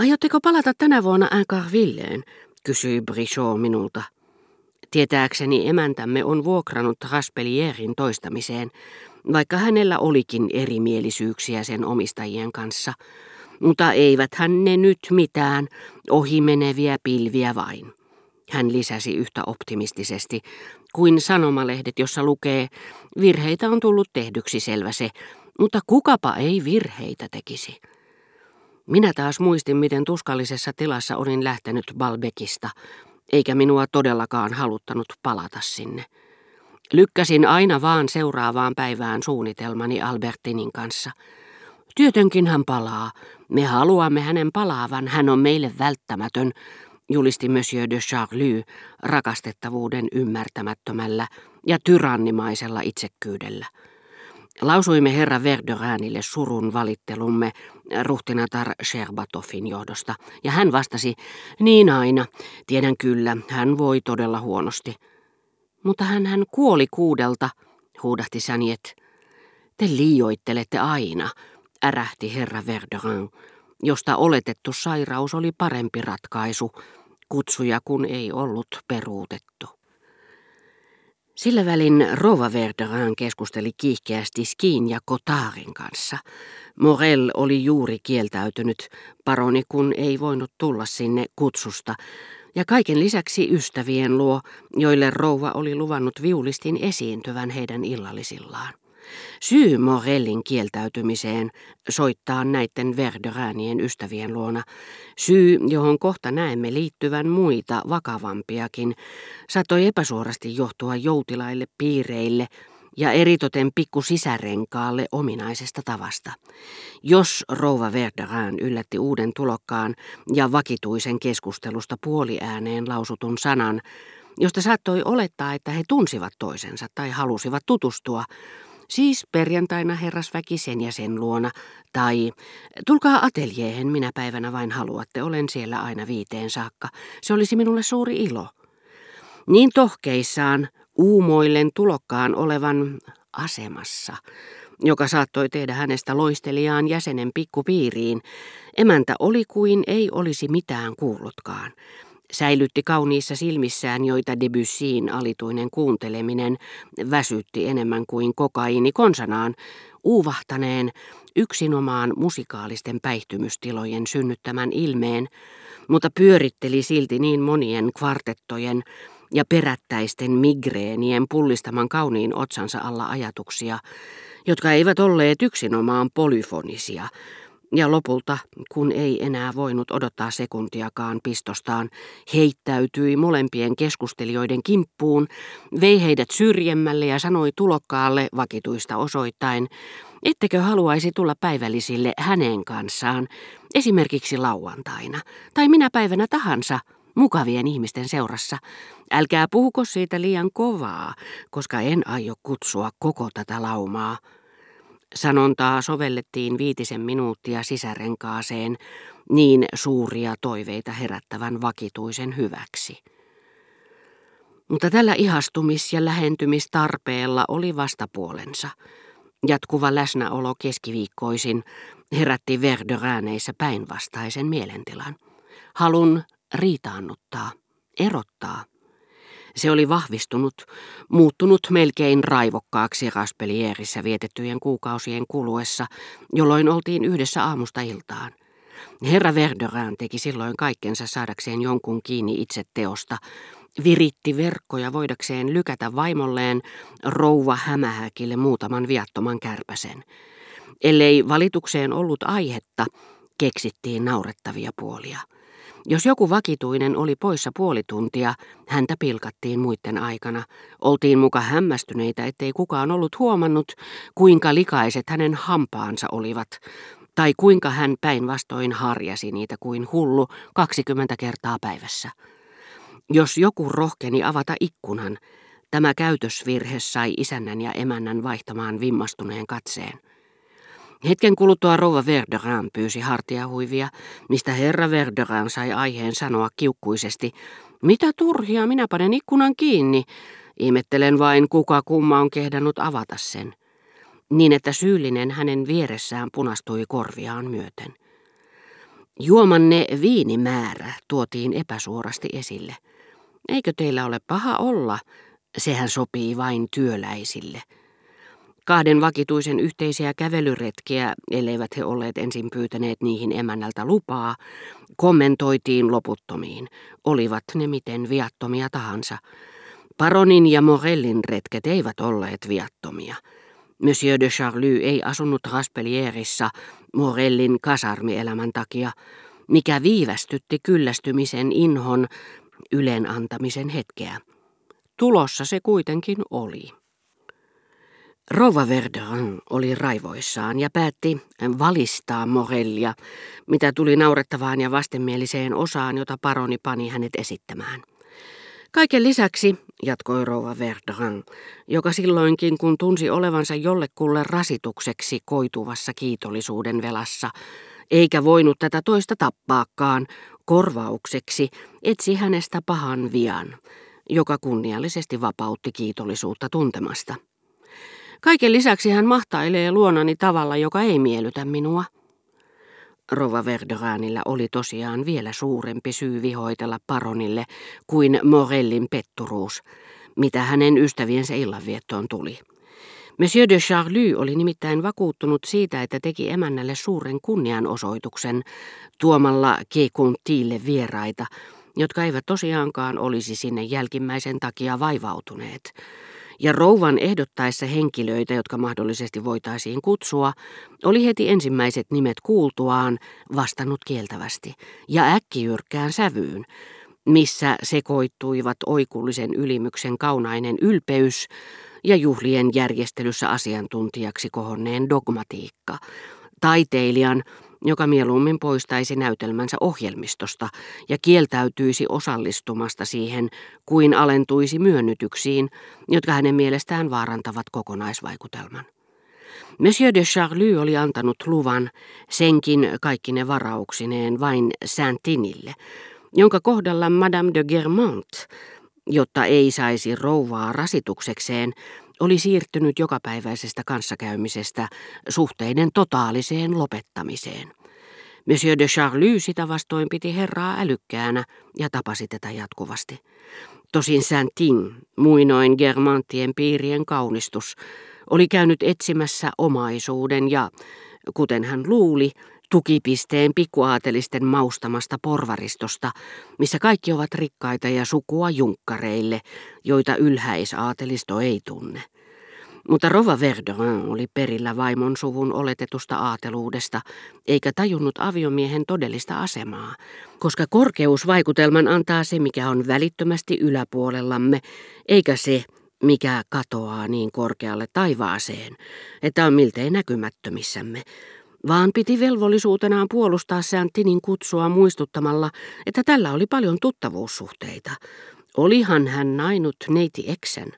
Aiotteko palata tänä vuonna Incarvilleen, kysyi Brichot minulta. Tietääkseni emäntämme on vuokrannut Raspelierin toistamiseen, vaikka hänellä olikin erimielisyyksiä sen omistajien kanssa. Mutta eivät hän ne nyt mitään, ohimeneviä pilviä vain. Hän lisäsi yhtä optimistisesti kuin sanomalehdet, jossa lukee, virheitä on tullut tehdyksi selvä se, mutta kukapa ei virheitä tekisi. Minä taas muistin, miten tuskallisessa tilassa olin lähtenyt Balbekista, eikä minua todellakaan haluttanut palata sinne. Lykkäsin aina vaan seuraavaan päivään suunnitelmani Albertinin kanssa. Työtönkin hän palaa. Me haluamme hänen palaavan. Hän on meille välttämätön, julisti Monsieur de Charlie rakastettavuuden ymmärtämättömällä ja tyrannimaisella itsekkyydellä. Lausuimme herra Verderäänille surun valittelumme ruhtinatar Sherbatovin johdosta, ja hän vastasi, niin aina, tiedän kyllä, hän voi todella huonosti. Mutta hän hän kuoli kuudelta, huudahti Saniet. Te liioittelette aina, ärähti herra Verderin, josta oletettu sairaus oli parempi ratkaisu, kutsuja kun ei ollut peruutettu. Sillä välin Rova Verderin keskusteli kiihkeästi Skiin ja Kotarin kanssa. Morel oli juuri kieltäytynyt, paroni kun ei voinut tulla sinne kutsusta, ja kaiken lisäksi ystävien luo, joille rouva oli luvannut viulistin esiintyvän heidän illallisillaan. Syy Morellin kieltäytymiseen soittaa näiden Verderäänien ystävien luona, syy, johon kohta näemme liittyvän muita vakavampiakin, saattoi epäsuorasti johtua joutilaille piireille ja eritoten pikku sisärenkaalle ominaisesta tavasta. Jos rouva Verderään yllätti uuden tulokkaan ja vakituisen keskustelusta puoliääneen lausutun sanan, josta saattoi olettaa, että he tunsivat toisensa tai halusivat tutustua, Siis perjantaina herrasväki sen ja sen luona, tai tulkaa ateljeehen minä päivänä vain haluatte, olen siellä aina viiteen saakka. Se olisi minulle suuri ilo. Niin tohkeissaan uumoillen tulokkaan olevan asemassa, joka saattoi tehdä hänestä loistelijaan jäsenen pikkupiiriin, emäntä oli kuin ei olisi mitään kuullutkaan. Säilytti kauniissa silmissään, joita Debussyin alituinen kuunteleminen väsytti enemmän kuin kokaini konsanaan, uuvahtaneen yksinomaan musikaalisten päihtymystilojen synnyttämän ilmeen, mutta pyöritteli silti niin monien kvartettojen ja perättäisten migreenien pullistaman kauniin otsansa alla ajatuksia, jotka eivät olleet yksinomaan polyfonisia, ja lopulta, kun ei enää voinut odottaa sekuntiakaan pistostaan, heittäytyi molempien keskustelijoiden kimppuun, vei heidät syrjemmälle ja sanoi tulokkaalle vakituista osoittain, ettekö haluaisi tulla päivällisille hänen kanssaan, esimerkiksi lauantaina, tai minä päivänä tahansa, mukavien ihmisten seurassa. Älkää puhuko siitä liian kovaa, koska en aio kutsua koko tätä laumaa. Sanontaa sovellettiin viitisen minuuttia sisärenkaaseen niin suuria toiveita herättävän vakituisen hyväksi. Mutta tällä ihastumis- ja lähentymistarpeella oli vastapuolensa. Jatkuva läsnäolo keskiviikkoisin herätti Verderääneissä päinvastaisen mielentilan. Halun riitaannuttaa, erottaa. Se oli vahvistunut, muuttunut melkein raivokkaaksi Raspelierissä vietettyjen kuukausien kuluessa, jolloin oltiin yhdessä aamusta iltaan. Herra Verderään teki silloin kaikkensa saadakseen jonkun kiinni itse teosta, viritti verkkoja voidakseen lykätä vaimolleen rouva hämähäkille muutaman viattoman kärpäsen. Ellei valitukseen ollut aihetta, keksittiin naurettavia puolia. Jos joku vakituinen oli poissa puoli tuntia, häntä pilkattiin muiden aikana. Oltiin muka hämmästyneitä, ettei kukaan ollut huomannut, kuinka likaiset hänen hampaansa olivat, tai kuinka hän päinvastoin harjasi niitä kuin hullu 20 kertaa päivässä. Jos joku rohkeni avata ikkunan, tämä käytösvirhe sai isännän ja emännän vaihtamaan vimmastuneen katseen. Hetken kuluttua rouva Verderan pyysi hartiahuivia, mistä herra Verderan sai aiheen sanoa kiukkuisesti, mitä turhia, minä panen ikkunan kiinni. Ihmettelen vain, kuka kumma on kehdannut avata sen. Niin, että syyllinen hänen vieressään punastui korviaan myöten. Juomanne viinimäärä tuotiin epäsuorasti esille. Eikö teillä ole paha olla? Sehän sopii vain työläisille. Kahden vakituisen yhteisiä kävelyretkiä, elleivät he olleet ensin pyytäneet niihin emännältä lupaa, kommentoitiin loputtomiin, olivat ne miten viattomia tahansa. Paronin ja Morellin retket eivät olleet viattomia. Monsieur de Charlie ei asunut Raspelierissa Morellin kasarmielämän takia, mikä viivästytti kyllästymisen inhon ylen antamisen hetkeä. Tulossa se kuitenkin oli. Rova Verderin oli raivoissaan ja päätti valistaa Morellia, mitä tuli naurettavaan ja vastenmieliseen osaan, jota paroni pani hänet esittämään. Kaiken lisäksi, jatkoi rouva Verderin, joka silloinkin kun tunsi olevansa jollekulle rasitukseksi koituvassa kiitollisuuden velassa, eikä voinut tätä toista tappaakaan, korvaukseksi etsi hänestä pahan vian, joka kunniallisesti vapautti kiitollisuutta tuntemasta. Kaiken lisäksi hän mahtailee luonani tavalla, joka ei miellytä minua. Rova Verderanilla oli tosiaan vielä suurempi syy vihoitella paronille kuin Morellin petturuus, mitä hänen ystäviensä illanviettoon tuli. Monsieur de Charlie oli nimittäin vakuuttunut siitä, että teki emännälle suuren kunnianosoituksen tuomalla Kekuntiille vieraita, jotka eivät tosiaankaan olisi sinne jälkimmäisen takia vaivautuneet ja rouvan ehdottaessa henkilöitä, jotka mahdollisesti voitaisiin kutsua, oli heti ensimmäiset nimet kuultuaan vastannut kieltävästi ja äkkijyrkkään sävyyn, missä sekoittuivat oikullisen ylimyksen kaunainen ylpeys ja juhlien järjestelyssä asiantuntijaksi kohonneen dogmatiikka, taiteilijan, joka mieluummin poistaisi näytelmänsä ohjelmistosta ja kieltäytyisi osallistumasta siihen, kuin alentuisi myönnytyksiin, jotka hänen mielestään vaarantavat kokonaisvaikutelman. Monsieur de Charlie oli antanut luvan, senkin kaikki ne varauksineen vain Saint-Tinille, jonka kohdalla Madame de Germont, jotta ei saisi rouvaa rasituksekseen, oli siirtynyt jokapäiväisestä kanssakäymisestä suhteiden totaaliseen lopettamiseen. Monsieur de Charlie sitä vastoin piti herraa älykkäänä ja tapasi tätä jatkuvasti. Tosin Saintin, muinoin Germantien piirien kaunistus, oli käynyt etsimässä omaisuuden ja, kuten hän luuli, tukipisteen pikkuaatelisten maustamasta porvaristosta, missä kaikki ovat rikkaita ja sukua junkkareille, joita ylhäisaatelisto ei tunne. Mutta Rova Verderin oli perillä vaimon suvun oletetusta aateluudesta, eikä tajunnut aviomiehen todellista asemaa, koska korkeusvaikutelman antaa se, mikä on välittömästi yläpuolellamme, eikä se, mikä katoaa niin korkealle taivaaseen, että on miltei näkymättömissämme, vaan piti velvollisuutenaan puolustaa Santinin kutsua muistuttamalla, että tällä oli paljon tuttavuussuhteita. Olihan hän nainut neiti Eksen.